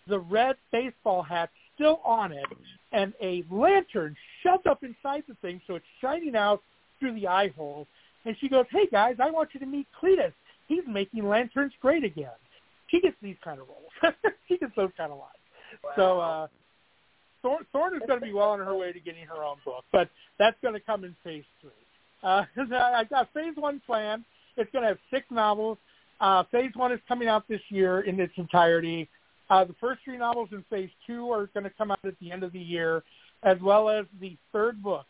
the red baseball hat still on it, and a lantern shoved up inside the thing so it's shining out through the eye hole. And she goes, "Hey guys, I want you to meet Cletus. He's making lanterns great again." She gets these kind of roles. [laughs] she gets those kind of lines. Wow. So uh, Thorn, is going to be well on her way to getting her own book, but that's going to come in phase three. Uh, [laughs] I got phase one planned. It's going to have six novels. Uh, phase one is coming out this year in its entirety. Uh, the first three novels in phase two are going to come out at the end of the year, as well as the third book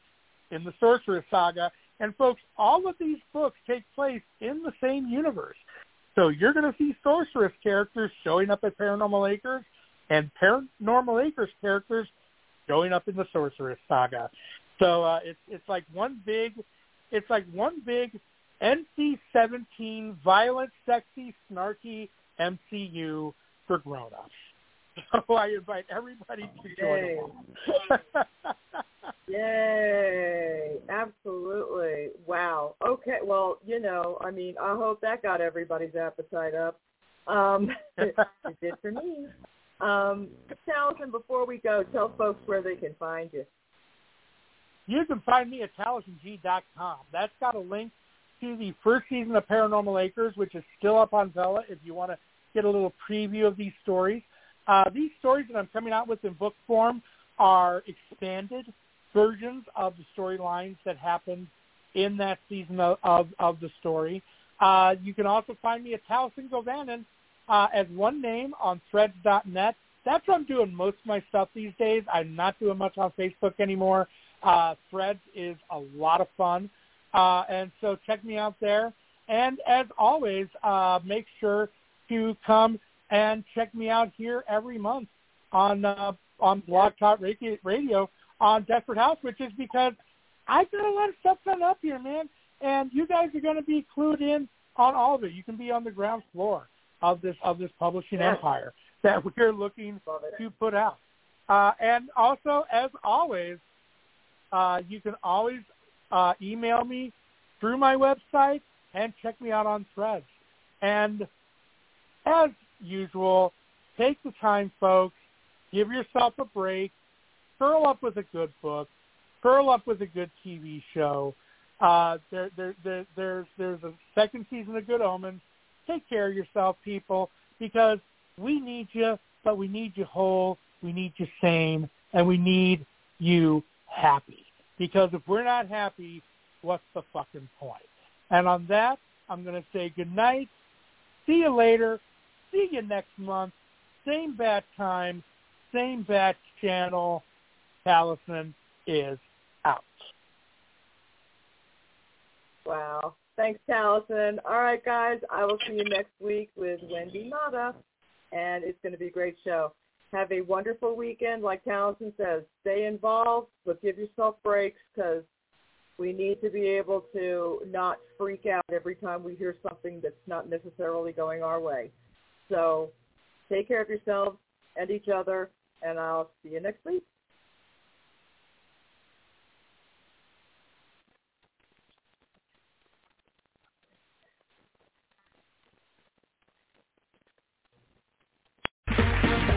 in the Sorceress Saga. And folks, all of these books take place in the same universe. So you're going to see Sorceress characters showing up at Paranormal Acres and Paranormal Acres characters showing up in the Sorceress Saga. So uh, it's it's like one big, it's like one big NC-17 violent, sexy, snarky MCU for grown-ups. [laughs] So I invite everybody to join Yay. [laughs] Yay. Absolutely. Wow. Okay. Well, you know, I mean, I hope that got everybody's appetite up. Um, [laughs] it did for me. Um, Taliesin, before we go, tell folks where they can find you. you can find me at TaliesinG.com. That's got a link to the first season of Paranormal Acres, which is still up on Vella if you want to get a little preview of these stories. Uh, these stories that I'm coming out with in book form are expanded versions of the storylines that happened in that season of, of, of the story. Uh, you can also find me at Taliesin Govannon uh, as one name on threads.net. That's where I'm doing most of my stuff these days. I'm not doing much on Facebook anymore. Uh, Threads is a lot of fun. Uh, and so check me out there. And as always, uh, make sure to come and check me out here every month on uh, on Blog Talk Radio on Desperate House, which is because I've got a lot of stuff coming up here, man. And you guys are going to be clued in on all of it. You can be on the ground floor of this of this publishing yeah. empire that we're looking to put out. Uh, and also, as always, uh, you can always uh, email me through my website and check me out on Threads. And as usual, take the time, folks. Give yourself a break. Curl up with a good book. Curl up with a good TV show. Uh, there, there, there, there's, there's a second season of Good Omens. Take care of yourself, people, because we need you, but we need you whole. We need you sane, and we need you happy. Because if we're not happy, what's the fucking point? And on that, I'm going to say good night. See you later. See you next month. Same bat time, same bat channel. Taliesin is out. Wow. Thanks, Taliesin. All right, guys. I will see you next week with Wendy Mata, and it's going to be a great show. Have a wonderful weekend. Like Taliesin says, stay involved, but give yourself breaks because we need to be able to not freak out every time we hear something that's not necessarily going our way. So take care of yourselves and each other, and I'll see you next week.